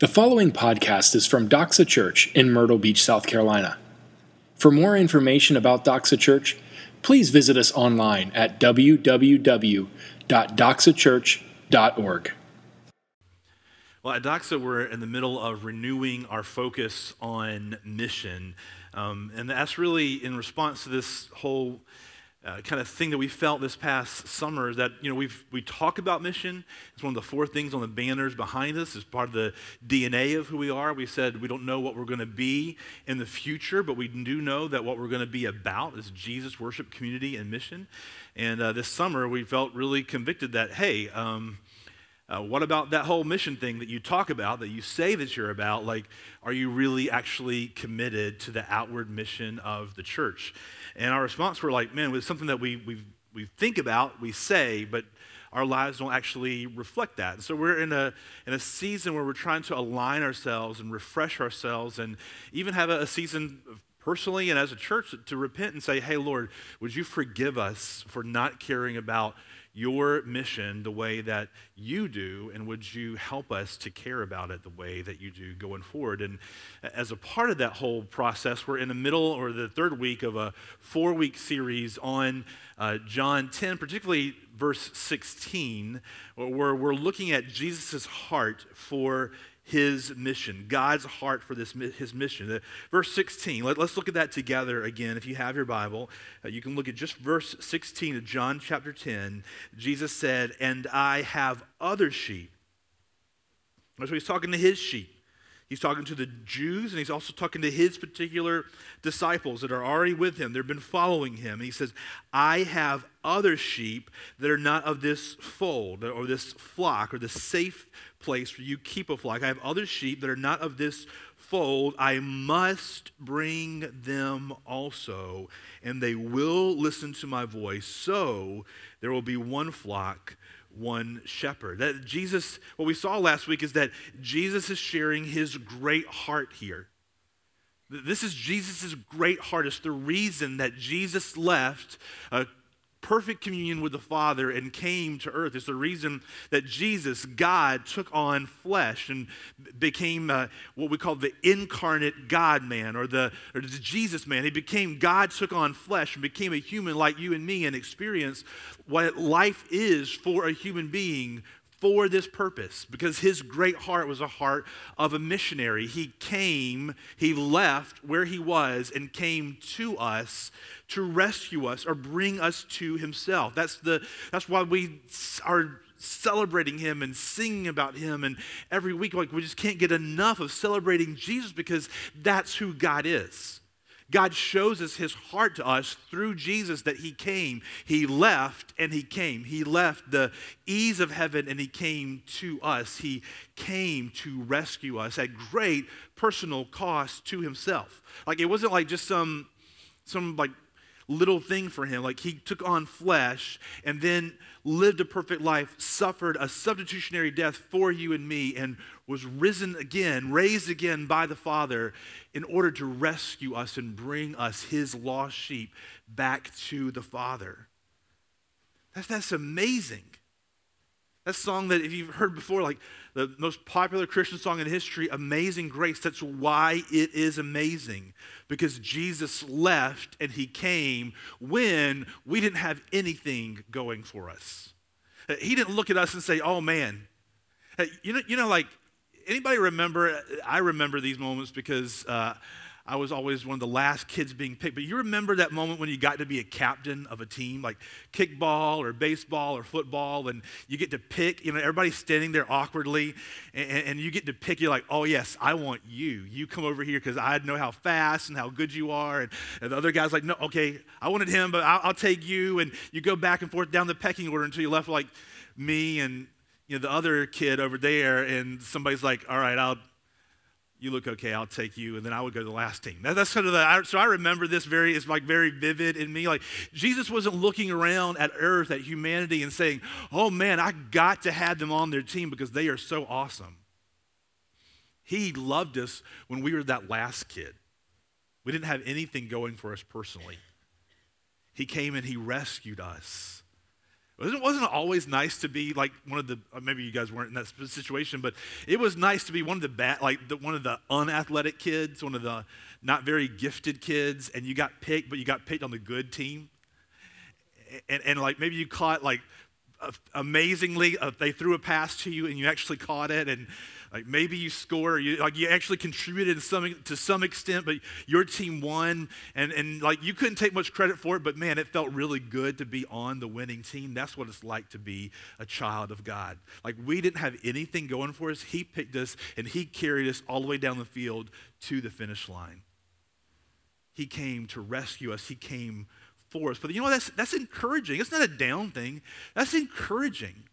The following podcast is from Doxa Church in Myrtle Beach, South Carolina. For more information about Doxa Church, please visit us online at www.doxachurch.org. Well, at Doxa, we're in the middle of renewing our focus on mission. Um, and that's really in response to this whole uh, kind of thing that we felt this past summer is that you know we've we talk about mission. It's one of the four things on the banners behind us. It's part of the dna of who we are. We said we don't know what we're going to be in the future but we do know that what we're going to be about is jesus worship community and mission. And uh, this summer we felt really convicted that hey um, uh, what about that whole mission thing that you talk about, that you say that you're about? Like, are you really actually committed to the outward mission of the church? And our response were like, man, it's something that we, we, we think about, we say, but our lives don't actually reflect that. And so we're in a, in a season where we're trying to align ourselves and refresh ourselves and even have a, a season personally and as a church to repent and say, hey, Lord, would you forgive us for not caring about your mission the way that you do, and would you help us to care about it the way that you do going forward? And as a part of that whole process, we're in the middle or the third week of a four week series on uh, John 10, particularly verse 16, where we're looking at Jesus' heart for his mission, God's heart for this his mission. verse 16, let, us look at that together again. If you have your Bible, uh, you can look at just verse 16 of John chapter 10. Jesus said, And I have other sheep. So he's talking to his sheep. He's talking to the Jews, and he's also talking to his particular disciples that are already with him. They've been following him. And he says, I have other sheep that are not of this fold or this flock or the safe place where you keep a flock. I have other sheep that are not of this fold. I must bring them also, and they will listen to my voice. So there will be one flock one shepherd. That Jesus, what we saw last week is that Jesus is sharing his great heart here. This is Jesus' great heart. It's the reason that Jesus left a perfect communion with the Father and came to earth. It's the reason that Jesus, God, took on flesh and became uh, what we call the incarnate God man or the, or the Jesus man. He became, God took on flesh and became a human like you and me and experienced what life is for a human being for this purpose because his great heart was a heart of a missionary. He came, he left where he was and came to us to rescue us or bring us to himself. That's the that's why we are celebrating him and singing about him and every week like we just can't get enough of celebrating Jesus because that's who God is. God shows us his heart to us through Jesus that he came. He left and he came. He left the ease of heaven and he came to us. He came to rescue us at great personal cost to himself. Like it wasn't like just some some like little thing for him. Like he took on flesh and then lived a perfect life, suffered a substitutionary death for you and me, and was risen again, raised again by the Father in order to rescue us and bring us, his lost sheep, back to the Father. That's, that's amazing. That song that if you've heard before, like the most popular Christian song in history, Amazing Grace, that's why it is amazing. Because Jesus left and he came when we didn't have anything going for us. He didn't look at us and say, oh man. You know, you know like, anybody remember? I remember these moments because uh, I was always one of the last kids being picked. But you remember that moment when you got to be a captain of a team, like kickball or baseball or football, and you get to pick, you know, everybody's standing there awkwardly, and, and you get to pick, you're like, oh, yes, I want you. You come over here because I know how fast and how good you are. And, and the other guy's like, no, okay, I wanted him, but I'll, I'll take you. And you go back and forth down the pecking order until you left like me and you know the other kid over there and somebody's like all right i'll you look okay, I'll take you, and then I would go to the last team. That, that's kind of the, so I remember this very, it's like very vivid in me. Like Jesus wasn't looking around at earth, at humanity, and saying, oh man, I got to have them on their team because they are so awesome. He loved us when we were that last kid. We didn't have anything going for us personally. He came and he rescued us It wasn't always nice to be like one of the uh, maybe you guys weren't in that situation, but it was nice to be one of the bad like the, one of the unathletic kids, one of the not very gifted kids, and you got picked, but you got picked on the good team. And, and like maybe you caught like amazingly, uh, they threw a pass to you and you actually caught it, and like maybe you score, you, like you actually contributed to some, to some extent, but your team won, and, and like you couldn't take much credit for it, but man, it felt really good to be on the winning team. That's what it's like to be a child of God. Like we didn't have anything going for us. He picked us and He carried us all the way down the field to the finish line. He came to rescue us. He came for us. But you know, what? that's, that's encouraging. It's not a down thing, that's encouraging.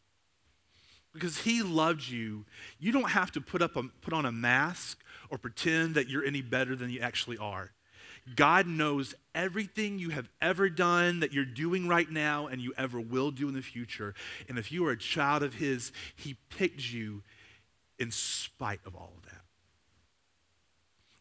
Because he loved you. You don't have to put, up a, put on a mask or pretend that you're any better than you actually are. God knows everything you have ever done, that you're doing right now, and you ever will do in the future. And if you are a child of His, He picked you in spite of all of that.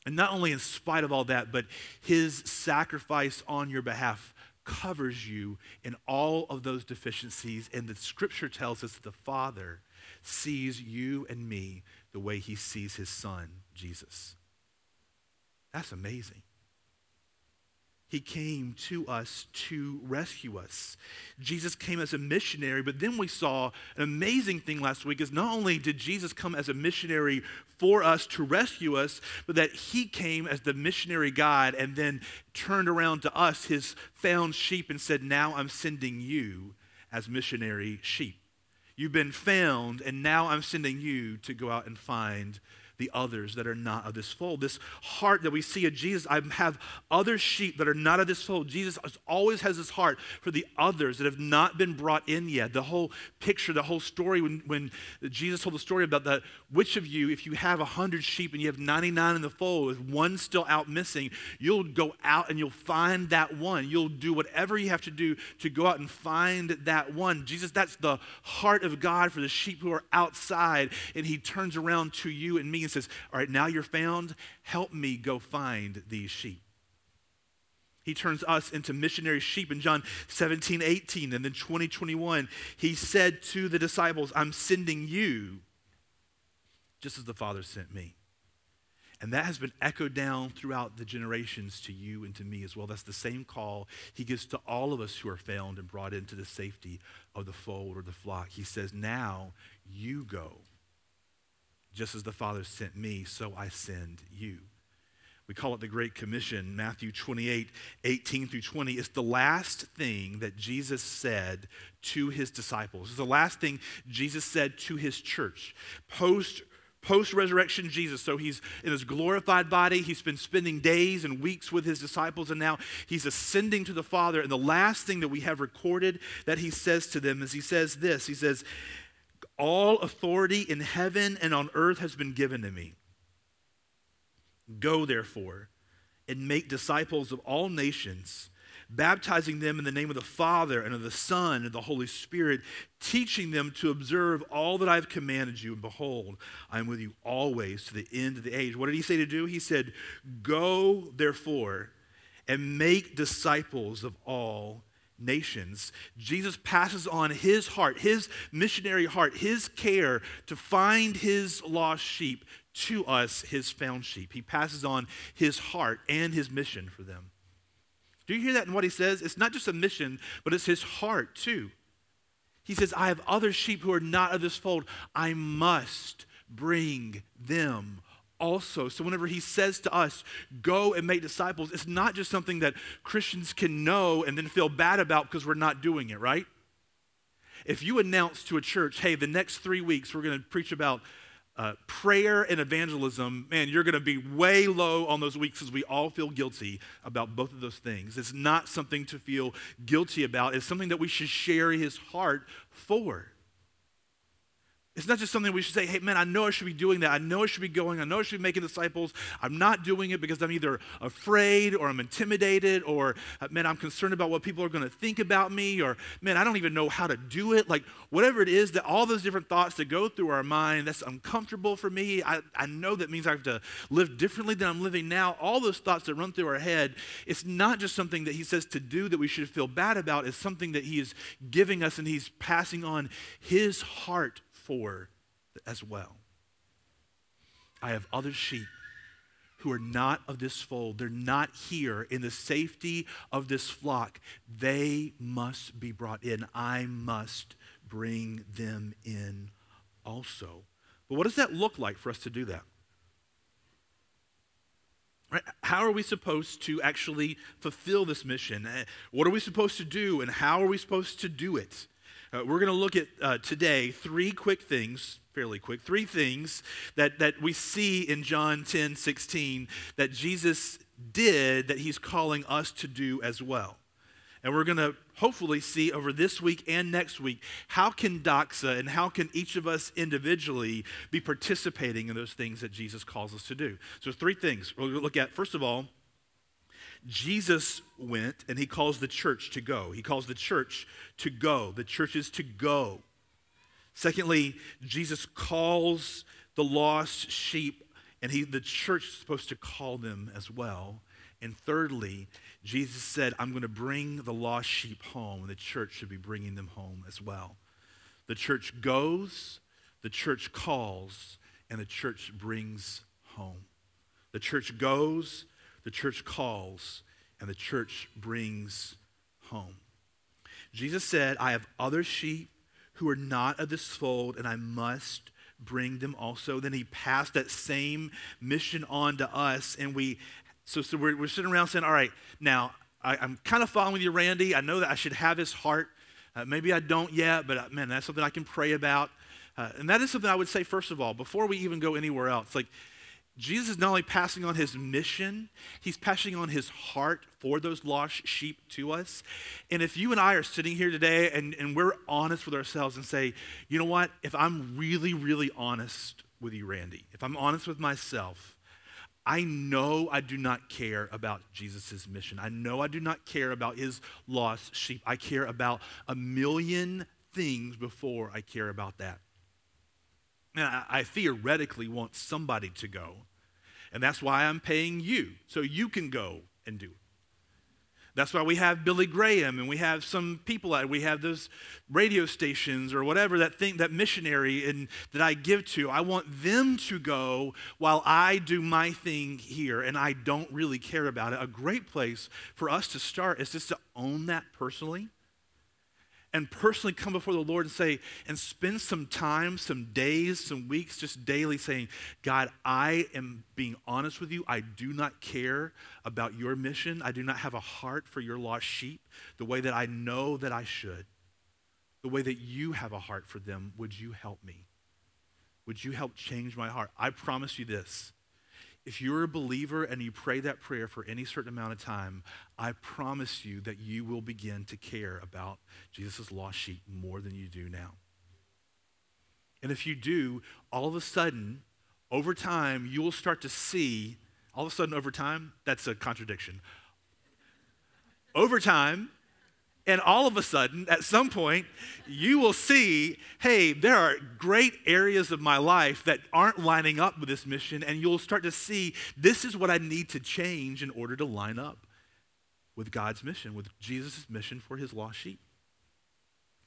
And not only in spite of all that, but His sacrifice on your behalf covers you in all of those deficiencies. And the scripture tells us that the Father sees you and me the way he sees his son, Jesus. That's amazing. He came to us to rescue us. Jesus came as a missionary, but then we saw an amazing thing last week is not only did Jesus come as a missionary for us to rescue us, but that he came as the missionary God and then turned around to us, his found sheep, and said, Now I'm sending you as missionary sheep. You've been found, and now I'm sending you to go out and find the others that are not of this fold. This heart that we see of Jesus, I have other sheep that are not of this fold. Jesus always has this heart for the others that have not been brought in yet. The whole picture, the whole story, when, when Jesus told the story about that, which of you, if you have a hundred sheep and you have 99 in the fold, with one still out missing, you'll go out and you'll find that one. You'll do whatever you have to do to go out and find that one. Jesus, that's the heart of God for the sheep who are outside, and he turns around to you and me and says, All right, now you're found. Help me go find these sheep. He turns us into missionary sheep in John 17, 18, and then 20, 21. He said to the disciples, I'm sending you just as the Father sent me. And that has been echoed down throughout the generations to you and to me as well. That's the same call he gives to all of us who are found and brought into the safety of the fold or the flock. He says, Now you go just as the Father sent me, so I send you. We call it the Great Commission, Matthew 28, 18 through 20. It's the last thing that Jesus said to his disciples. It's the last thing Jesus said to his church. Post post resurrection Jesus. So he's in his glorified body. He's been spending days and weeks with his disciples, and now he's ascending to the Father. And the last thing that we have recorded that he says to them is he says this He says, all authority in heaven and on earth has been given to me. Go, therefore, and make disciples of all nations, baptizing them in the name of the Father and of the Son and the Holy Spirit, teaching them to observe all that I've commanded you. And behold, I am with you always to the end of the age. What did he say to do? He said, Go, therefore, and make disciples of all nations, Jesus passes on his heart, his missionary heart, his care to find his lost sheep to us, his found sheep. He passes on his heart and his mission for them. Do you hear that in what he says? It's not just a mission, but it's his heart too. He says, I have other sheep who are not of this fold. I must bring them also. So, whenever he says to us, go and make disciples, it's not just something that Christians can know and then feel bad about because we're not doing it, right? If you announce to a church, hey, the next three weeks we're going to preach about uh, prayer and evangelism, man, you're going to be way low on those weeks because we all feel guilty about both of those things. It's not something to feel guilty about, it's something that we should share his heart for. It's not just something we should say, hey, man, I know I should be doing that. I know I should be going. I know I should be making disciples. I'm not doing it because I'm either afraid or I'm intimidated or, uh, man, I'm concerned about what people are going to think about me or, man, I don't even know how to do it. Like, whatever it is, that all those different thoughts that go through our mind, that's uncomfortable for me. I, I know that means I have to live differently than I'm living now. All those thoughts that run through our head, it's not just something that he says to do that we should feel bad about. It's something that he is giving us and he's passing on his heart for as well. I have other sheep who are not of this fold. They're not here in the safety of this flock. They must be brought in. I must bring them in also. But what does that look like for us to do that? Right? How are we supposed to actually fulfill this mission? Eh, what are we supposed to do, and how are we supposed to do it? Uh, we're going to look at uh, today three quick things, fairly quick, three things that, that we see in John 10 16 that Jesus did that he's calling us to do as well. And we're going to hopefully see over this week and next week how can Doxa and how can each of us individually be participating in those things that Jesus calls us to do. So, three things we'll look at. First of all, Jesus went and he calls the church to go. He calls the church to go. The church is to go. Secondly, Jesus calls the lost sheep, and he, the church is supposed to call them as well. And thirdly, Jesus said, I'm going to bring the lost sheep home, and the church should be bringing them home as well. The church goes, the church calls, and the church brings home. The church goes, the church calls, and the church brings home. Jesus said, I have other sheep who are not of this fold, and I must bring them also. Then he passed that same mission on to us, and we, so, so we're, we're sitting around saying, All right, now I, am kind of following you, Randy. I know that I should have his heart. Uh, maybe I don't yet, but uh, man, that's something I can pray about. Uh, and that is something I would say, first of all, before we even go anywhere else. Like, Jesus is not only passing on his mission, he's passing on his heart for those lost sheep to us. And if you and I are sitting here today and, and we're honest with ourselves and say, you know what, if I'm really, really honest with you, Randy, if I'm honest with myself, I know I do not care about Jesus' mission. I know I do not care about his lost sheep. I care about a million things before I care about that. Now, I theoretically want somebody to go, and that's why I'm paying you, so you can go and do it. That's why we have Billy Graham and we have some people that we have those radio stations or whatever that thing that missionary and that I give to. I want them to go while I do my thing here and I don't really care about it. A great place for us to start is just to own that personally and personally come before the Lord and say, and spend some time, some days, some weeks, just daily saying, God, I am being honest with you. I do not care about your mission. I do not have a heart for your lost sheep the way that I know that I should. The way that you have a heart for them, would you help me? Would you help change my heart? I promise you this if you're a believer and you pray that prayer for any certain amount of time, I promise you that you will begin to care about Jesus' lost sheep more than you do now. And if you do, all of a sudden, over time, you will start to see, all of a sudden, over time, that's a contradiction. Over time, and all of a sudden, at some point, you will see hey, there are great areas of my life that aren't lining up with this mission, and you'll start to see this is what I need to change in order to line up with God's mission, with Jesus' mission for his lost sheep.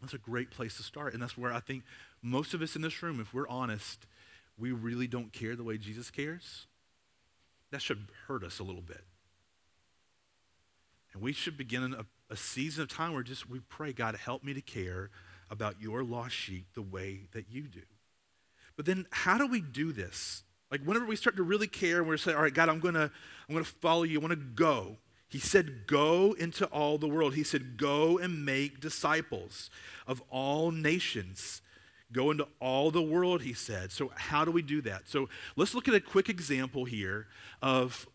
That's a great place to start, and that's where I think most of us in this room, if we're honest, we really don't care the way Jesus cares. That should hurt us a little bit. And we should begin a a season of time where just we pray, God, help me to care about your lost sheep the way that you do. But then how do we do this? Like whenever we start to really care and we're saying, all right, God, I'm gonna, I'm gonna follow you, I wanna go. He said, go into all the world. He said, go and make disciples of all nations. Go into all the world, he said. So, how do we do that? So, let's look at a quick example here of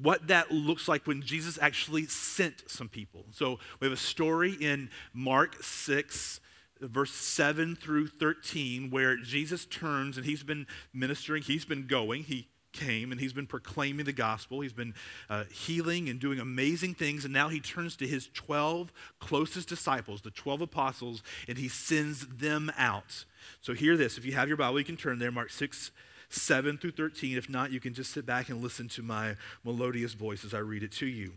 what that looks like when Jesus actually sent some people. So we have a story in Mark 6, verse 7 through 13, where Jesus turns and he's been ministering, he's been going, he came and he's been proclaiming the gospel, he's been uh, healing and doing amazing things, and now he turns to his 12 closest disciples, the 12 apostles, and he sends them out. So, hear this. If you have your Bible, you can turn there, Mark 6, 7 through 13. If not, you can just sit back and listen to my melodious voice as I read it to you.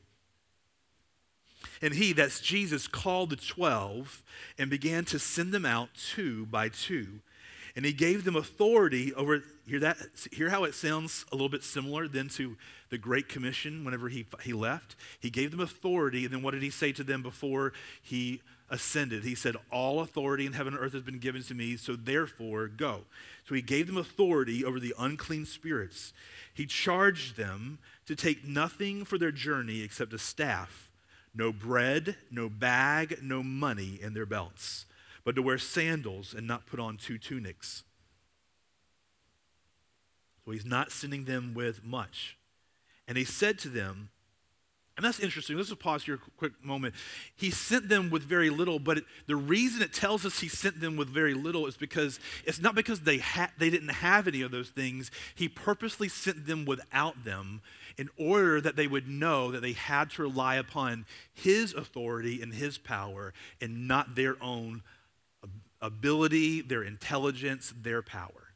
And he, that's Jesus, called the twelve and began to send them out two by two. And he gave them authority over, hear that? Hear how it sounds a little bit similar than to the Great Commission whenever he, he left? He gave them authority, and then what did he say to them before he ascended? He said, All authority in heaven and earth has been given to me, so therefore go. So he gave them authority over the unclean spirits. He charged them to take nothing for their journey except a staff no bread, no bag, no money in their belts, but to wear sandals and not put on two tunics. So he's not sending them with much. And he said to them, and that's interesting. Let's just pause here a quick moment. He sent them with very little, but it, the reason it tells us he sent them with very little is because it's not because they, ha- they didn't have any of those things. He purposely sent them without them in order that they would know that they had to rely upon his authority and his power and not their own ability, their intelligence, their power.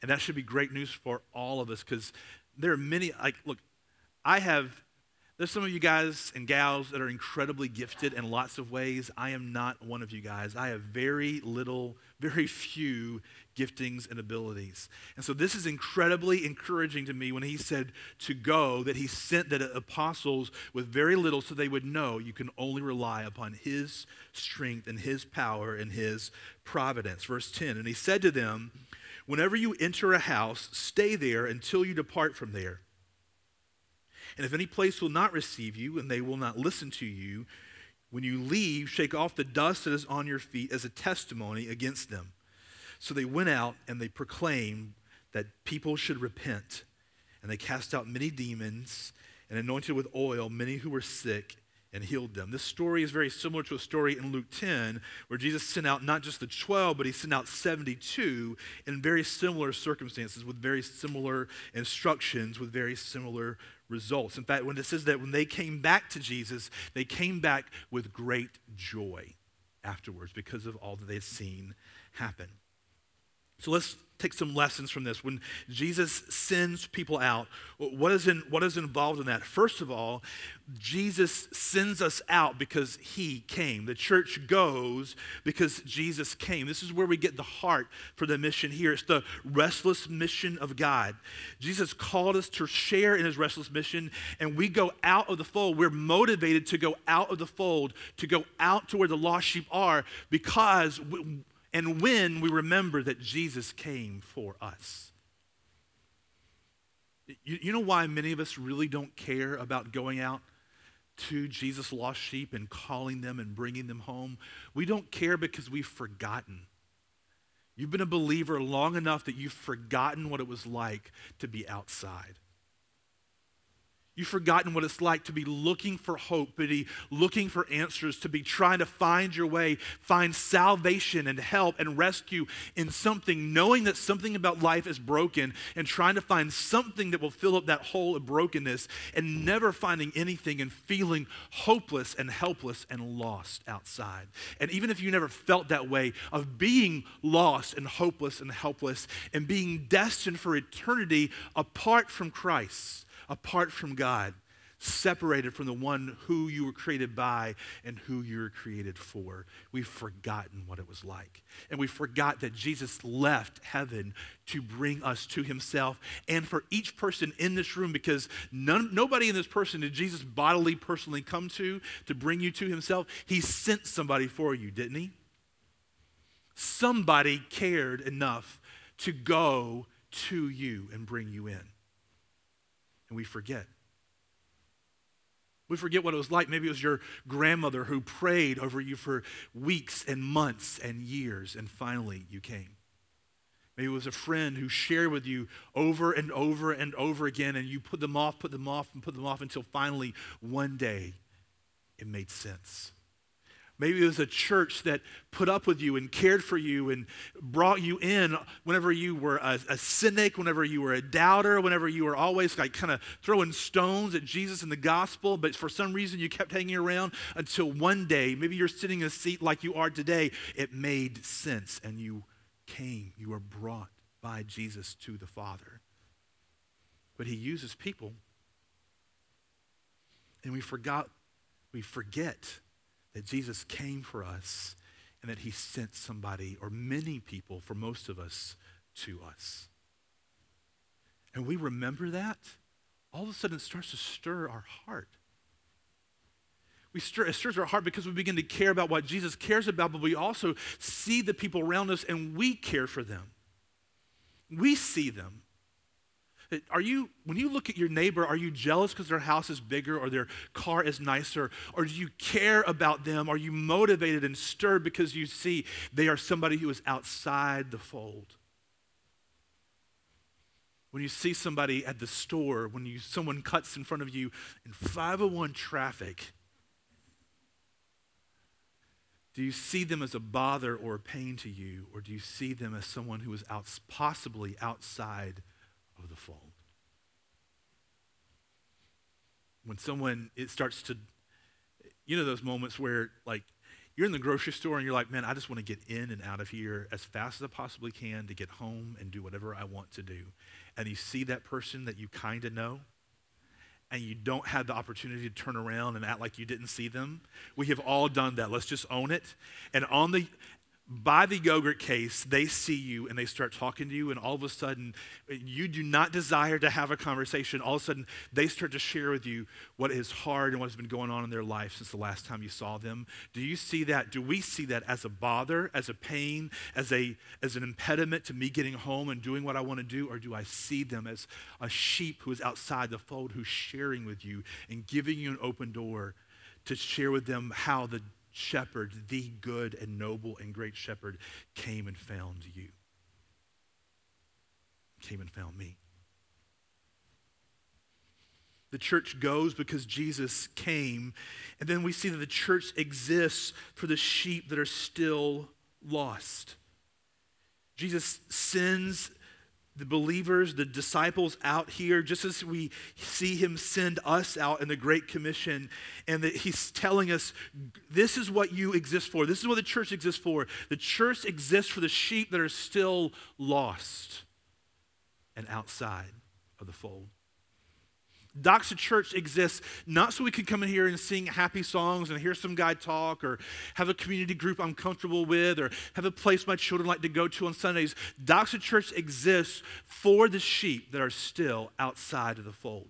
And that should be great news for all of us because there are many, like, look, I have there's some of you guys and gals that are incredibly gifted in lots of ways. I am not one of you guys. I have very little, very few giftings and abilities. And so this is incredibly encouraging to me when he said to go, that he sent the apostles with very little so they would know you can only rely upon his strength and his power and his providence. Verse 10 And he said to them, Whenever you enter a house, stay there until you depart from there. And if any place will not receive you and they will not listen to you, when you leave, shake off the dust that is on your feet as a testimony against them. So they went out and they proclaimed that people should repent. And they cast out many demons and anointed with oil many who were sick and healed them. This story is very similar to a story in Luke 10 where Jesus sent out not just the 12, but he sent out 72 in very similar circumstances with very similar instructions, with very similar results. In fact, when it says that when they came back to Jesus, they came back with great joy afterwards because of all that they had seen happen. So let's take some lessons from this. When Jesus sends people out, what is, in, what is involved in that? First of all, Jesus sends us out because he came. The church goes because Jesus came. This is where we get the heart for the mission here. It's the restless mission of God. Jesus called us to share in his restless mission, and we go out of the fold. We're motivated to go out of the fold, to go out to where the lost sheep are because. We, and when we remember that Jesus came for us. You, you know why many of us really don't care about going out to Jesus' lost sheep and calling them and bringing them home? We don't care because we've forgotten. You've been a believer long enough that you've forgotten what it was like to be outside. You've forgotten what it's like to be looking for hope, to be looking for answers, to be trying to find your way, find salvation and help and rescue in something, knowing that something about life is broken and trying to find something that will fill up that hole of brokenness and never finding anything and feeling hopeless and helpless and lost outside. And even if you never felt that way, of being lost and hopeless and helpless and being destined for eternity apart from Christ apart from God, separated from the one who you were created by and who you were created for. We've forgotten what it was like. And we forgot that Jesus left heaven to bring us to himself and for each person in this room because none, nobody in this person did Jesus bodily personally come to to bring you to himself. He sent somebody for you, didn't he? Somebody cared enough to go to you and bring you in and we forget. We forget what it was like. Maybe it was your grandmother who prayed over you for weeks and months and years, and finally you came. Maybe it was a friend who shared with you over and over and over again, and you put them off, put them off, and put them off until finally one day it made sense. Maybe it was a church that put up with you and cared for you and brought you in whenever you were a, a cynic, whenever you were a doubter, whenever you were always like kind of throwing stones at Jesus and the gospel, but for some reason you kept hanging around until one day, maybe you're sitting in a seat like you are today, it made sense and you came, you were brought by Jesus to the Father. But he uses people. And we forgot, we forget that Jesus came for us and that he sent somebody or many people for most of us to us. And we remember that, all of a sudden it starts to stir our heart. We stir, it stirs our heart because we begin to care about what Jesus cares about, but we also see the people around us and we care for them. We see them. Are you, when you look at your neighbor, are you jealous because their house is bigger or their car is nicer? Or do you care about them? Are you motivated and stirred because you see they are somebody who is outside the fold? When you see somebody at the store, when you, someone cuts in front of you in 501 traffic, do you see them as a bother or a pain to you, or do you see them as someone who is out, possibly outside of the fold. When someone it starts to, you know, those moments where like you're in the grocery store and you're like, man, I just want to get in and out of here as fast as I possibly can to get home and do whatever I want to do. And you see that person that you kind of know, and you don't have the opportunity to turn around and act like you didn't see them. We have all done that. Let's just own it. And on the by the yogurt case, they see you and they start talking to you, and all of a sudden, you do not desire to have a conversation. All of a sudden, they start to share with you what is hard and what has been going on in their life since the last time you saw them. Do you see that? Do we see that as a bother, as a pain, as, a, as an impediment to me getting home and doing what I want to do? Or do I see them as a sheep who is outside the fold, who's sharing with you and giving you an open door to share with them how the shepherd, the good and noble and great shepherd, came and found you. Came and found me. The church goes because Jesus came. And then we see that the church exists for the sheep that are still lost. Jesus sends the believers, the disciples out here, just as we see him send us out in the Great Commission, and that he's telling us, this is what you exist for. This is what the church exists for. The church exists for the sheep that are still lost and outside of the fold. Doxa Church exists not so we can come in here and sing happy songs and hear some guy talk or have a community group I'm comfortable with or have a place my children like to go to on Sundays. Doxa Church exists for the sheep that are still outside of the fold.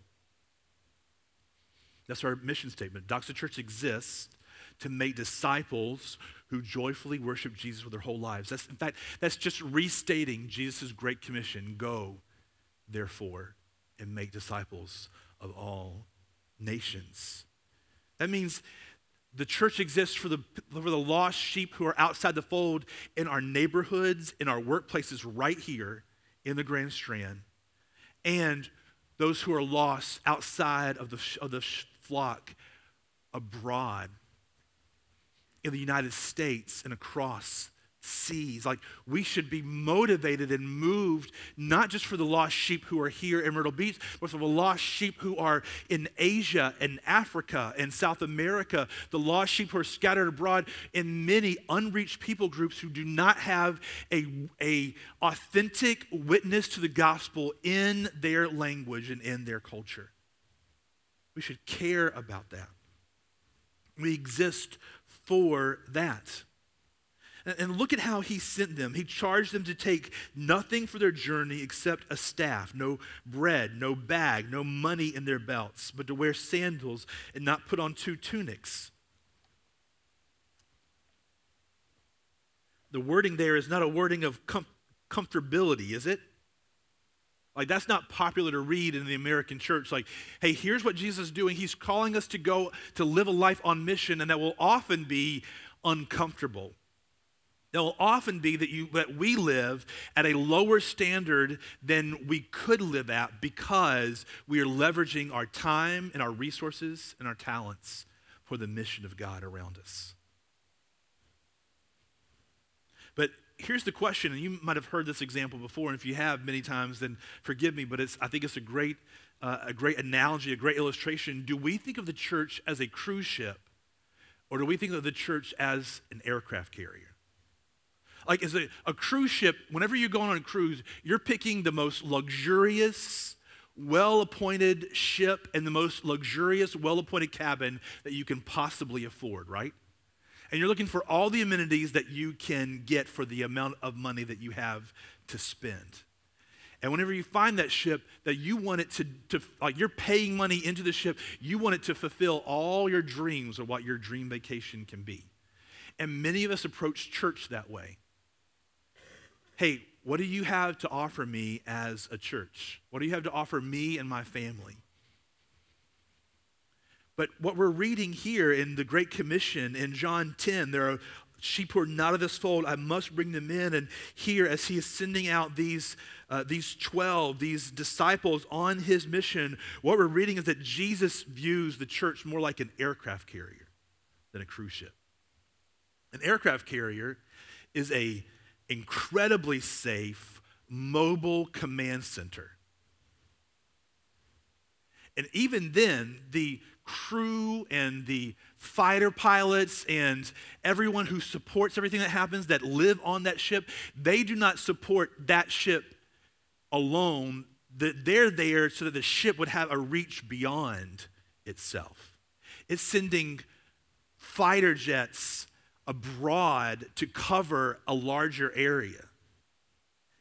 That's our mission statement. Doxa Church exists to make disciples who joyfully worship Jesus with their whole lives. That's, in fact, that's just restating Jesus' great commission go, therefore, and make disciples of all nations. That means the church exists for the, for the lost sheep who are outside the fold in our neighborhoods, in our workplaces, right here in the Grand Strand, and those who are lost outside of the, of the flock abroad in the United States and across seas. Like we should be motivated and moved not just for the lost sheep who are here in Myrtle Beach, but for the lost sheep who are in Asia and Africa and South America, the lost sheep who are scattered abroad in many unreached people groups who do not have a, a authentic witness to the gospel in their language and in their culture. We should care about that. We exist for that. And look at how he sent them. He charged them to take nothing for their journey except a staff, no bread, no bag, no money in their belts, but to wear sandals and not put on two tunics. The wording there is not a wording of com- comfortability, is it? Like, that's not popular to read in the American church. Like, hey, here's what Jesus is doing. He's calling us to go to live a life on mission, and that will often be uncomfortable. It will often be that, you, that we live at a lower standard than we could live at because we are leveraging our time and our resources and our talents for the mission of God around us. But here's the question, and you might have heard this example before, and if you have many times, then forgive me, but it's, I think it's a great, uh, a great analogy, a great illustration. Do we think of the church as a cruise ship, or do we think of the church as an aircraft carrier? Like, as a, a cruise ship, whenever you're going on a cruise, you're picking the most luxurious, well appointed ship and the most luxurious, well appointed cabin that you can possibly afford, right? And you're looking for all the amenities that you can get for the amount of money that you have to spend. And whenever you find that ship that you want it to, to, like you're paying money into the ship, you want it to fulfill all your dreams of what your dream vacation can be. And many of us approach church that way. Hey, what do you have to offer me as a church? What do you have to offer me and my family? But what we're reading here in the Great Commission in John 10, there are sheep who are not of this fold. I must bring them in. And here, as he is sending out these, uh, these 12, these disciples on his mission, what we're reading is that Jesus views the church more like an aircraft carrier than a cruise ship. An aircraft carrier is a incredibly safe mobile command center. And even then, the crew and the fighter pilots and everyone who supports everything that happens that live on that ship, they do not support that ship alone. They're there so that the ship would have a reach beyond itself. It's sending fighter jets abroad to cover a larger area.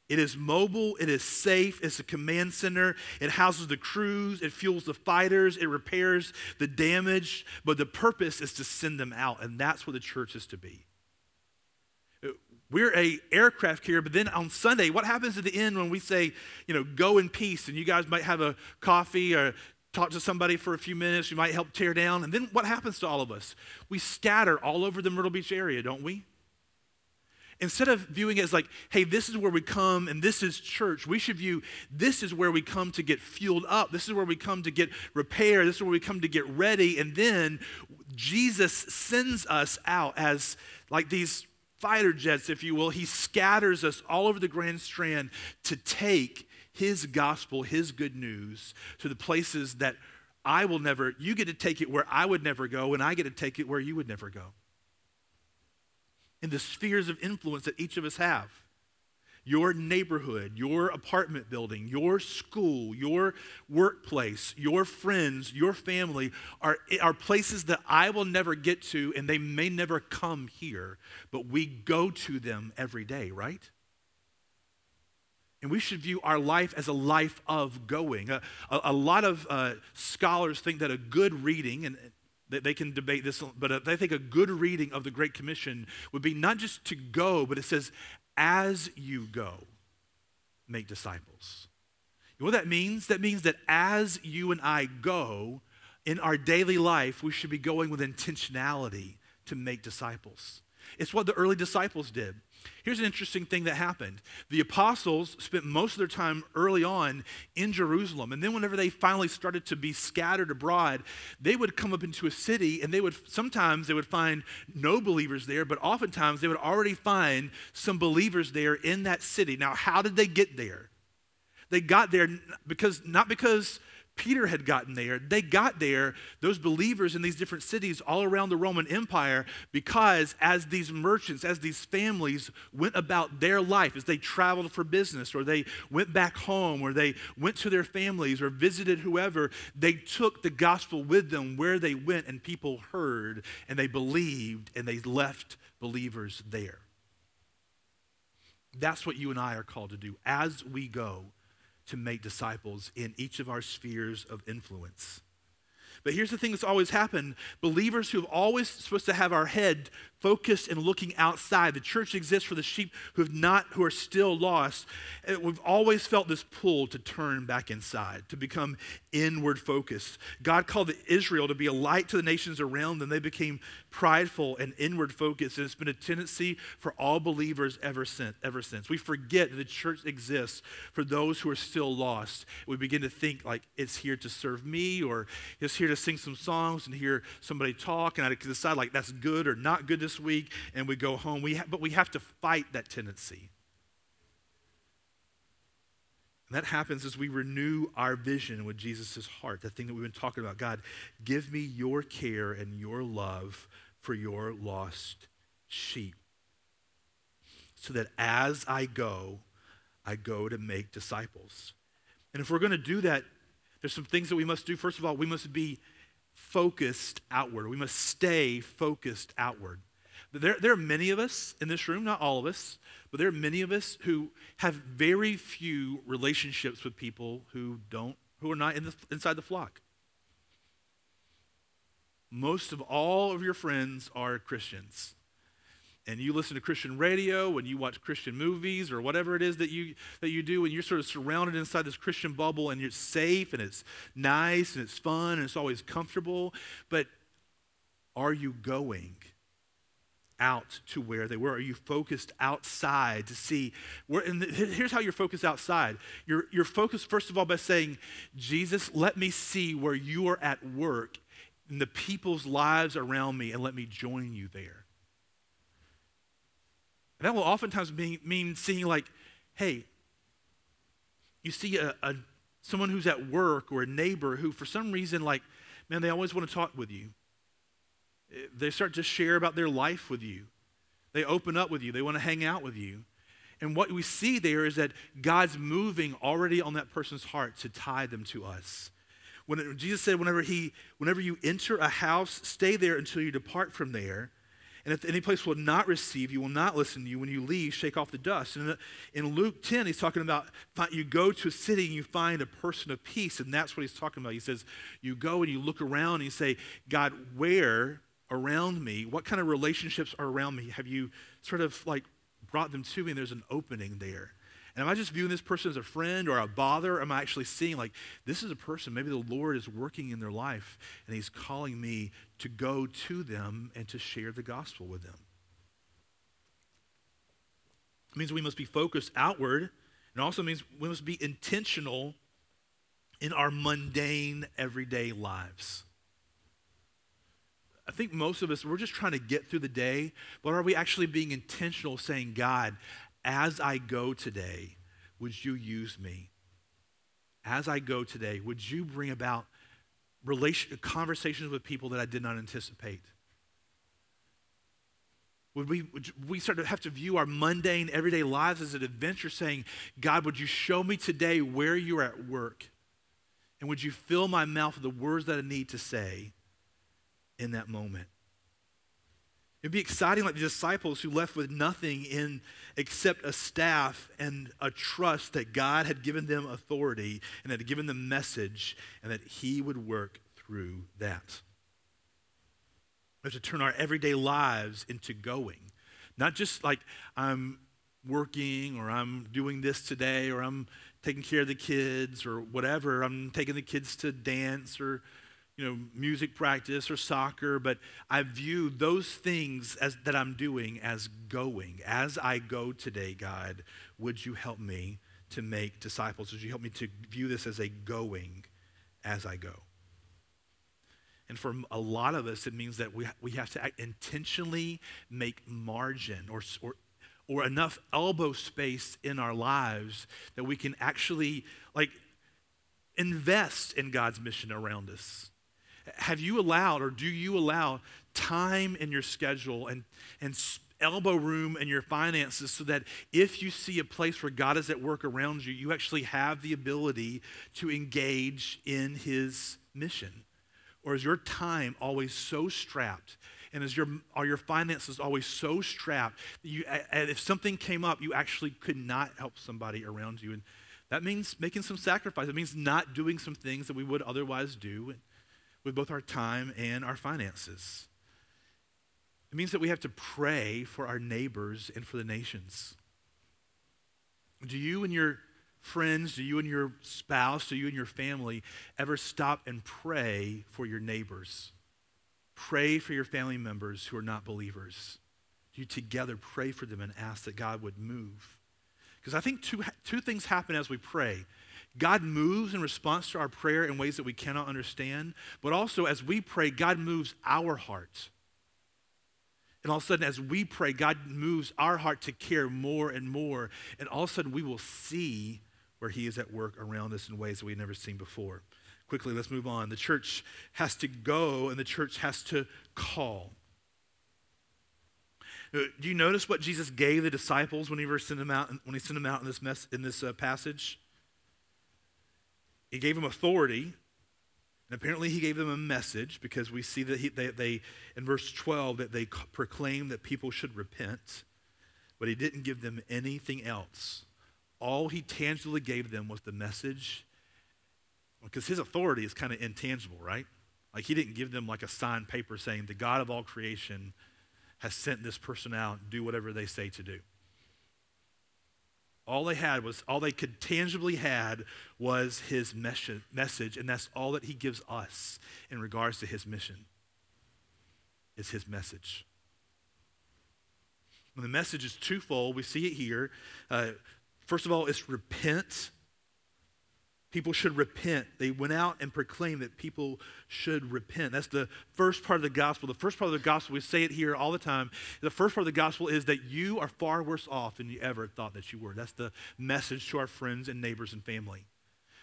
It is mobile, it is safe, it's a command center, it houses the crews, it fuels the fighters, it repairs the damage, but the purpose is to send them out, and that's what the church is to be. We're a aircraft carrier, but then on Sunday, what happens at the end when we say, you know, go in peace, and you guys might have a coffee or talk to somebody for a few minutes, you might help tear down, and then what happens to all of us? We scatter all over the Myrtle Beach area, don't we? Instead of viewing it as like, hey, this is where we come and this is church, we should view this is where we come to get fueled up. This is where we come to get repair. This is where we come to get ready. And then Jesus sends us out as like these fighter jets, if you will. He scatters us all over the Grand Strand to take his gospel, his good news to the places that I will never, you get to take it where I would never go, and I get to take it where you would never go in the spheres of influence that each of us have your neighborhood, your apartment building, your school, your workplace, your friends, your family are, are places that I will never get to and they may never come here, but we go to them every day, right? And we should view our life as a life of going. A, a, a lot of uh, scholars think that a good reading, and they, they can debate this, but uh, they think a good reading of the Great Commission would be not just to go, but it says, as you go, make disciples. You know what that means? That means that as you and I go in our daily life, we should be going with intentionality to make disciples. It's what the early disciples did. Here's an interesting thing that happened. The apostles spent most of their time early on in Jerusalem. And then, whenever they finally started to be scattered abroad, they would come up into a city and they would sometimes they would find no believers there, but oftentimes they would already find some believers there in that city. Now, how did they get there? They got there because not because Peter had gotten there. They got there, those believers in these different cities all around the Roman Empire, because as these merchants, as these families went about their life, as they traveled for business, or they went back home, or they went to their families, or visited whoever, they took the gospel with them where they went, and people heard, and they believed, and they left believers there. That's what you and I are called to do as we go to make disciples in each of our spheres of influence. But here's the thing that's always happened believers who have always supposed to have our head focused and looking outside. The church exists for the sheep who have not, who are still lost. We've always felt this pull to turn back inside, to become inward focused. God called Israel to be a light to the nations around them. They became prideful and inward focused. And it's been a tendency for all believers ever since. Ever since. We forget that the church exists for those who are still lost. We begin to think like it's here to serve me or it's here here to sing some songs and hear somebody talk, and I decide like that's good or not good this week, and we go home. We ha- but we have to fight that tendency. And that happens as we renew our vision with Jesus' heart, the thing that we've been talking about. God, give me your care and your love for your lost sheep. So that as I go, I go to make disciples. And if we're going to do that, there's some things that we must do. First of all, we must be focused outward. We must stay focused outward. There, there are many of us in this room, not all of us, but there are many of us who have very few relationships with people who don't, who are not in the, inside the flock. Most of all of your friends are Christians and you listen to Christian radio and you watch Christian movies or whatever it is that you that you do and you're sort of surrounded inside this Christian bubble and you're safe and it's nice and it's fun and it's always comfortable but are you going out to where they were? Are you focused outside to see where and here's how you're focused outside. You're, you're focused first of all by saying jesus let me see where you are at work in the people's lives around me and let me join you there. And that will oftentimes mean, mean seeing, like, hey, you see a, a, someone who's at work or a neighbor who, for some reason, like, man, they always want to talk with you. They start to share about their life with you. They open up with you. They want to hang out with you. And what we see there is that God's moving already on that person's heart to tie them to us. When it, Jesus said, whenever, he, whenever you enter a house, stay there until you depart from there. And if any place will not receive you, will not listen to you, when you leave, shake off the dust. And uh, in Luke 10, he's talking about you go to a city and you find a person of peace. And that's what he's talking about. He says, You go and you look around and you say, God, where around me, what kind of relationships are around me? Have you sort of like brought them to me? And there's an opening there. And am I just viewing this person as a friend or a bother? Am I actually seeing, like, this is a person, maybe the Lord is working in their life and He's calling me to go to them and to share the gospel with them? It means we must be focused outward. It also means we must be intentional in our mundane, everyday lives. I think most of us, we're just trying to get through the day, but are we actually being intentional, saying, God, as I go today, would you use me? As I go today, would you bring about relation, conversations with people that I did not anticipate? Would we, would we start to have to view our mundane, everyday lives as an adventure, saying, God, would you show me today where you're at work? And would you fill my mouth with the words that I need to say in that moment? It'd be exciting like the disciples who left with nothing in except a staff and a trust that God had given them authority and had given them message and that he would work through that. We have to turn our everyday lives into going. Not just like I'm working or I'm doing this today or I'm taking care of the kids or whatever. I'm taking the kids to dance or you know, music practice or soccer, but I view those things as, that I'm doing as going. As I go today, God, would you help me to make disciples? Would you help me to view this as a going as I go? And for a lot of us, it means that we, we have to intentionally make margin or, or, or enough elbow space in our lives that we can actually, like, invest in God's mission around us have you allowed or do you allow time in your schedule and, and elbow room in your finances so that if you see a place where God is at work around you, you actually have the ability to engage in His mission? Or is your time always so strapped? And is your, are your finances always so strapped that you, and if something came up, you actually could not help somebody around you? And that means making some sacrifice. It means not doing some things that we would otherwise do with both our time and our finances. It means that we have to pray for our neighbors and for the nations. Do you and your friends, do you and your spouse, do you and your family ever stop and pray for your neighbors? Pray for your family members who are not believers. Do you together pray for them and ask that God would move? Because I think two, two things happen as we pray. God moves in response to our prayer in ways that we cannot understand, but also as we pray, God moves our hearts. And all of a sudden, as we pray, God moves our heart to care more and more. And all of a sudden, we will see where He is at work around us in ways that we've never seen before. Quickly, let's move on. The church has to go and the church has to call. Uh, do you notice what Jesus gave the disciples when he sent them out? When he sent them out in this mess, in this uh, passage, he gave them authority, and apparently he gave them a message because we see that he, they, they, in verse 12, that they proclaim that people should repent, but he didn't give them anything else. All he tangibly gave them was the message, because his authority is kind of intangible, right? Like he didn't give them like a signed paper saying, the God of all creation has sent this person out, do whatever they say to do. All they had was, all they could tangibly had was his message, and that's all that he gives us in regards to his mission, is his message. And the message is twofold. We see it here. Uh, first of all, it's repent People should repent. They went out and proclaimed that people should repent. That's the first part of the gospel. The first part of the gospel, we say it here all the time. The first part of the gospel is that you are far worse off than you ever thought that you were. That's the message to our friends and neighbors and family.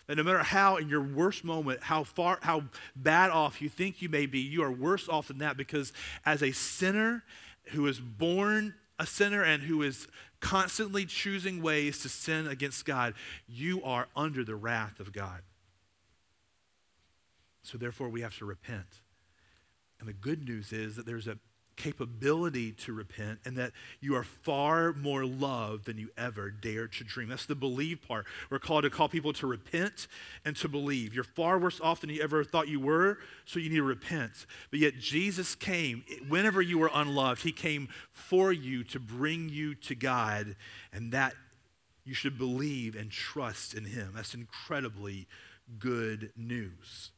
That no matter how, in your worst moment, how far, how bad off you think you may be, you are worse off than that because as a sinner who is born a sinner and who is constantly choosing ways to sin against God, you are under the wrath of God. So therefore, we have to repent. And the good news is that there's a capability to repent and that you are far more loved than you ever dared to dream. That's the believe part. We're called to call people to repent and to believe. You're far worse off than you ever thought you were, so you need to repent. But yet Jesus came, whenever you were unloved, he came for you to bring you to God, and that you should believe and trust in him. That's incredibly good news.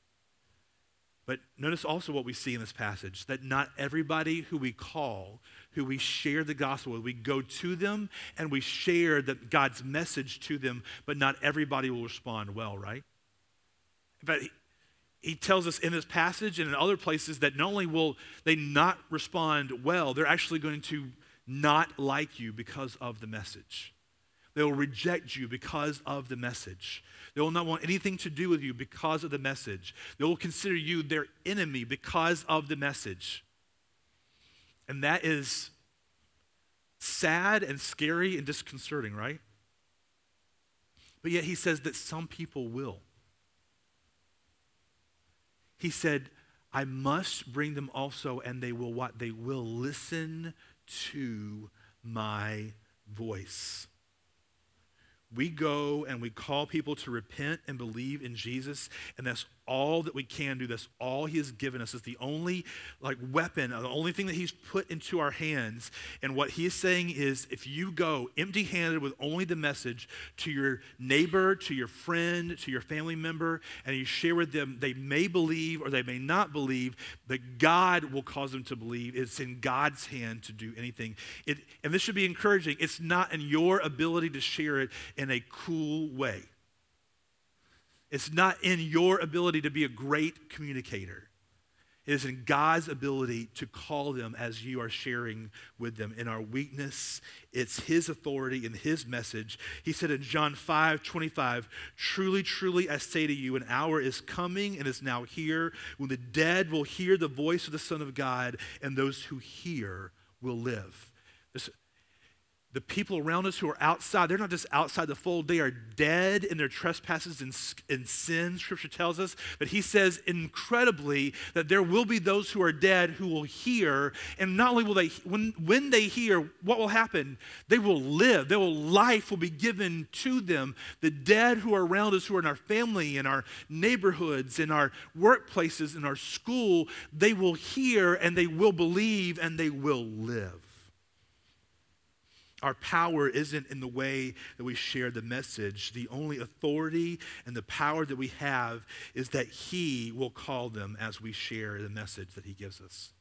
But notice also what we see in this passage that not everybody who we call, who we share the gospel with, we go to them and we share the, God's message to them, but not everybody will respond well, right? In fact, he, he tells us in this passage and in other places that not only will they not respond well, they're actually going to not like you because of the message. They will reject you because of the message. They will not want anything to do with you because of the message. They will consider you their enemy because of the message. And that is sad and scary and disconcerting, right? But yet he says that some people will. He said, I must bring them also, and they will what? They will listen to my voice we go and we call people to repent and believe in Jesus, and that's all that we can do. That's all He has given us. It's the only like weapon, the only thing that He's put into our hands. And what He is saying is, if you go empty-handed with only the message to your neighbor, to your friend, to your family member, and you share with them, they may believe or they may not believe, but God will cause them to believe. It's in God's hand to do anything. It, and this should be encouraging. It's not in your ability to share it in a cool way. It's not in your ability to be a great communicator. It is in God's ability to call them as you are sharing with them. In our weakness, it's His authority and His message. He said in John 5 25, Truly, truly, I say to you, an hour is coming and is now here when the dead will hear the voice of the Son of God, and those who hear will live. The people around us who are outside, they're not just outside the fold, they are dead in their trespasses and, and. Scripture tells us. But he says incredibly that there will be those who are dead who will hear. And not only will they, when, when they hear, what will happen? They will live. Their life will be given to them. The dead who are around us, who are in our family, in our neighborhoods, in our workplaces, in our school, they will hear and they will believe and they will live. Our power isn't in the way that we share the message. The only authority and the power that we have is that He will call them as we share the message that He gives us.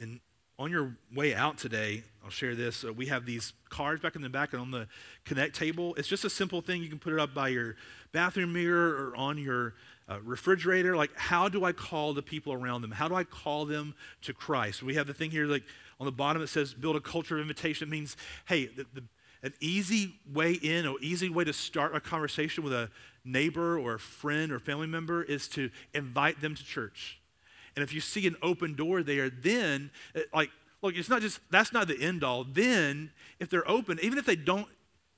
And on your way out today, I'll share this. Uh, we have these cards back in the back and on the connect table. It's just a simple thing. You can put it up by your bathroom mirror or on your uh, refrigerator. Like, how do I call the people around them? How do I call them to Christ? We have the thing here, like on the bottom, it says build a culture of invitation. It means, hey, the, the, an easy way in or easy way to start a conversation with a neighbor or a friend or family member is to invite them to church. And if you see an open door there, then, eh, like, look, it's not just, that's not the end all. Then, if they're open, even if they don't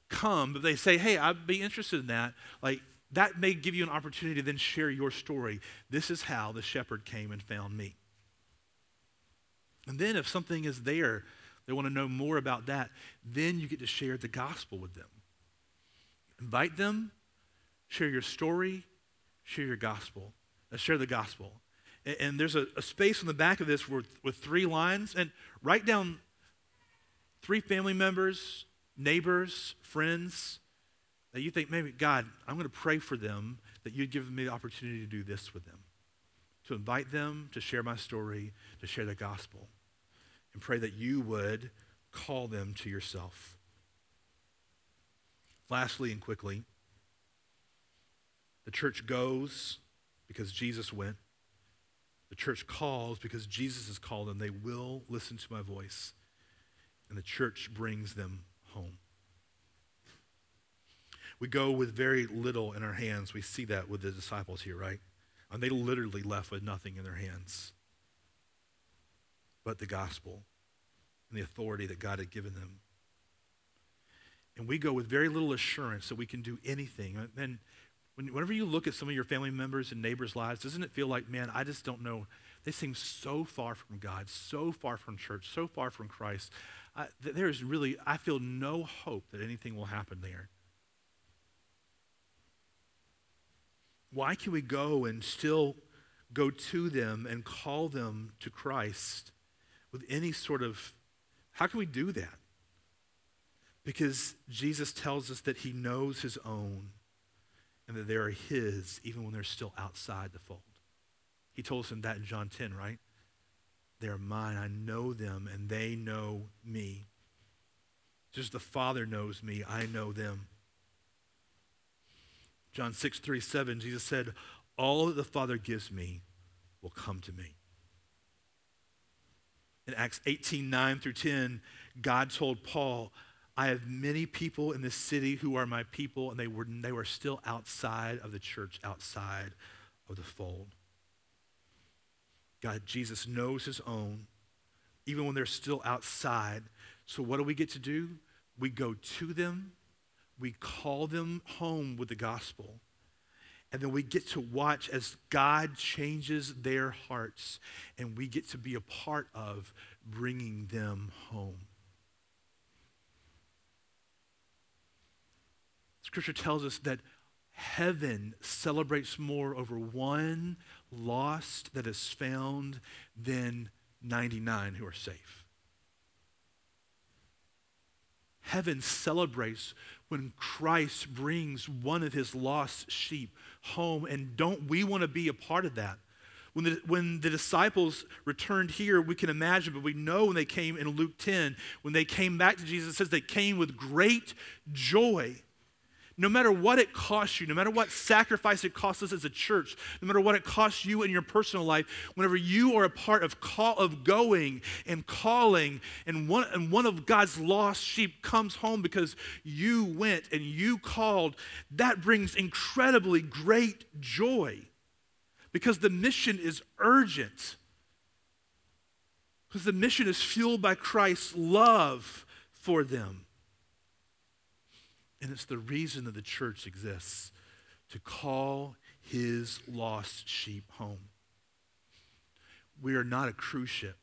come, but they say, hey, I'd be interested in that, like, that may give you an opportunity to then share your story. This is how the shepherd came and found me. And then, if something is there, they want to know more about that, then you get to share the gospel with them. Invite them, share your story, share your gospel, uh, share the gospel. And there's a, a space in the back of this with three lines. And write down three family members, neighbors, friends that you think, maybe, God, I'm going to pray for them that you'd give me the opportunity to do this with them, to invite them to share my story, to share the gospel, and pray that you would call them to yourself. Lastly and quickly, the church goes because Jesus went. The church calls because Jesus has called them. They will listen to my voice. And the church brings them home. We go with very little in our hands. We see that with the disciples here, right? And they literally left with nothing in their hands but the gospel and the authority that God had given them. And we go with very little assurance that we can do anything. And whenever you look at some of your family members and neighbors' lives, doesn't it feel like, man, I just don't know? They seem so far from God, so far from church, so far from Christ. I, there is really, I feel no hope that anything will happen there. Why can we go and still go to them and call them to Christ with any sort of, how can we do that? Because Jesus tells us that he knows his own and that they are his even when they're still outside the fold. He told us in that in John 10, right? They are mine. I know them and they know me. Just the Father knows me, I know them. John 6, 3, 7, Jesus said, All that the Father gives me will come to me. In Acts 18, 9 through 10, God told Paul, I have many people in this city who are my people, and they were, they were still outside of the church, outside of the fold. God, Jesus knows his own, even when they're still outside. So, what do we get to do? We go to them, we call them home with the gospel, and then we get to watch as God changes their hearts, and we get to be a part of bringing them home. Scripture tells us that heaven celebrates more over one lost that is found than 99 who are safe. Heaven celebrates when Christ brings one of his lost sheep home, and don't we want to be a part of that? When the, when the disciples returned here, we can imagine, but we know when they came in Luke 10, when they came back to Jesus, it says they came with great joy no matter what it costs you, no matter what sacrifice it costs us as a church, no matter what it costs you in your personal life, whenever you are a part of call of going and calling, and one, and one of God's lost sheep comes home because you went and you called, that brings incredibly great joy because the mission is urgent. Because the mission is fueled by Christ's love for them. And it's the reason that the church exists to call his lost sheep home. We are not a cruise ship.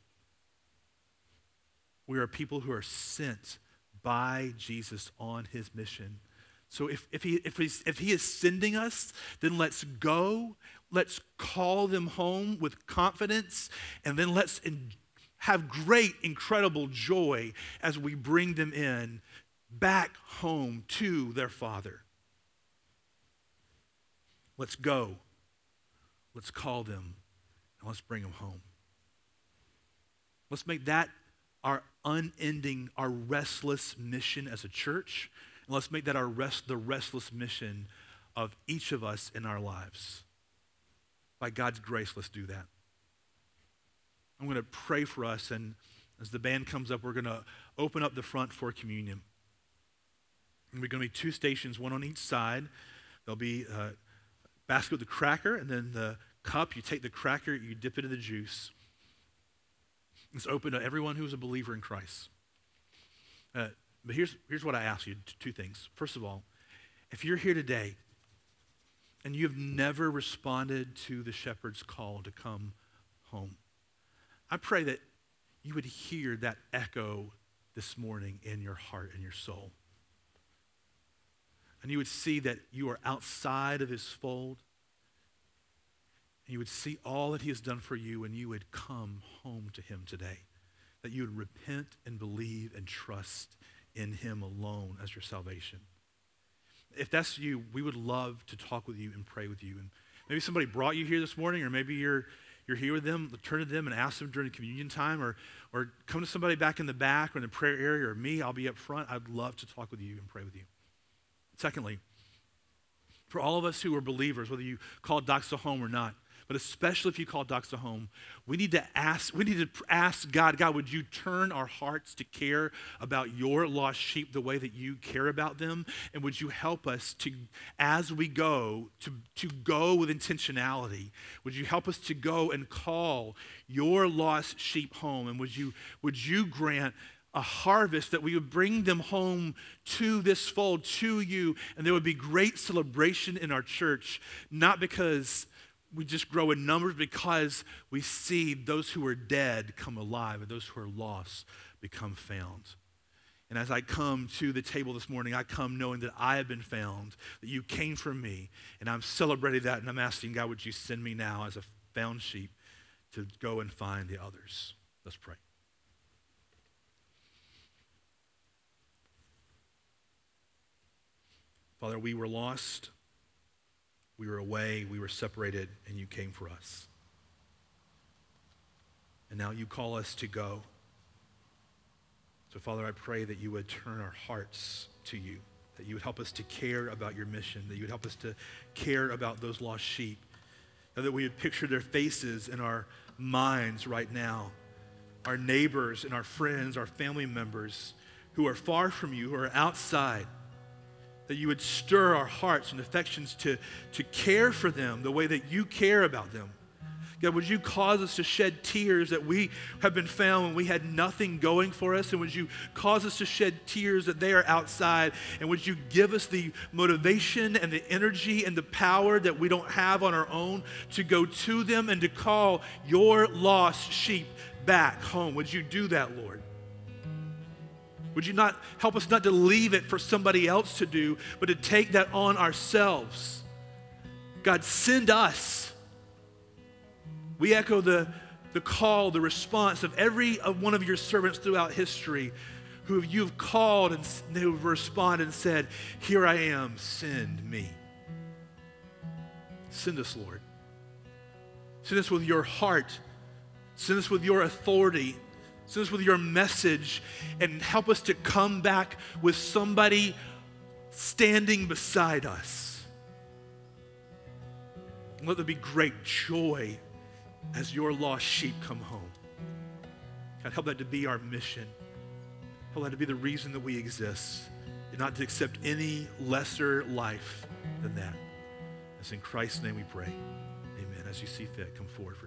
We are people who are sent by Jesus on his mission. So if, if, he, if, he's, if he is sending us, then let's go. Let's call them home with confidence, and then let's in, have great, incredible joy as we bring them in back home to their father. Let's go. Let's call them and let's bring them home. Let's make that our unending, our restless mission as a church. And let's make that our rest, the restless mission of each of us in our lives. By God's grace, let's do that. I'm going to pray for us, and as the band comes up, we're going to open up the front for communion. And we're going to be two stations, one on each side. There'll be a basket with the cracker, and then the cup. You take the cracker, you dip it in the juice. It's open to everyone who's a believer in Christ. Uh, but here's, here's what I ask you two things. First of all, if you're here today and you've never responded to the shepherd's call to come home, I pray that you would hear that echo this morning in your heart and your soul. And you would see that you are outside of his fold. And you would see all that he has done for you, and you would come home to him today. That you would repent and believe and trust in him alone as your salvation. If that's you, we would love to talk with you and pray with you. And maybe somebody brought you here this morning, or maybe you're you're here with them, turn to them and ask them during communion time, or, or come to somebody back in the back or in the prayer area, or me, I'll be up front. I'd love to talk with you and pray with you. Secondly, for all of us who are believers, whether you call Doxa home or not, but especially if you call Doxa home, we need to ask, we need to ask God, God, would you turn our hearts to care about your lost sheep the way that you care about them? And would you help us to, as we go, to, to go with intentionality? Would you help us to go and call your lost sheep home? And would you, would you grant a harvest that we would bring them home to this fold, to you, and there would be great celebration in our church, not because we just grow in numbers because we see those who are dead come alive and those who are lost become found. And as I come to the table this morning, I come knowing that I have been found, that you came for me, and I'm celebrating that, and I'm asking God, would you send me now as a found sheep to go and find the others? Let's pray. Father, we were lost. We were away, we were separated, and you came for us. And now you call us to go. So, Father, I pray that you would turn our hearts to you, that you would help us to care about your mission, that you would help us to care about those lost sheep, that we would picture their faces in our minds right now, our neighbors and our friends, our family members who are far from you, who are outside that you would stir our hearts and affections to, to care for them the way that you care about them. God, would you cause us to shed tears that we have been found when we had nothing going for us? And would you cause us to shed tears that they are outside? And would you give us the motivation and the energy and the power that we don't have on our own to go to them and to call your lost sheep back home? Would you do that, Lord? Would you not help us not to leave it for somebody else to do, but to take that on ourselves? God, send us. We echo the, the call, the response of every one of your servants throughout history who you've called and who've responded and said, Here I am, send me. Send us, Lord. Send us with your heart. Send us with your authority. Send us with your message and help us to come back with somebody standing beside us. let there be great joy as your lost sheep come home. God, help that to be our mission. Help that to be the reason that we exist, and not to accept any lesser life than that. As in Christ's name we pray. Amen. As you see fit, come forward for.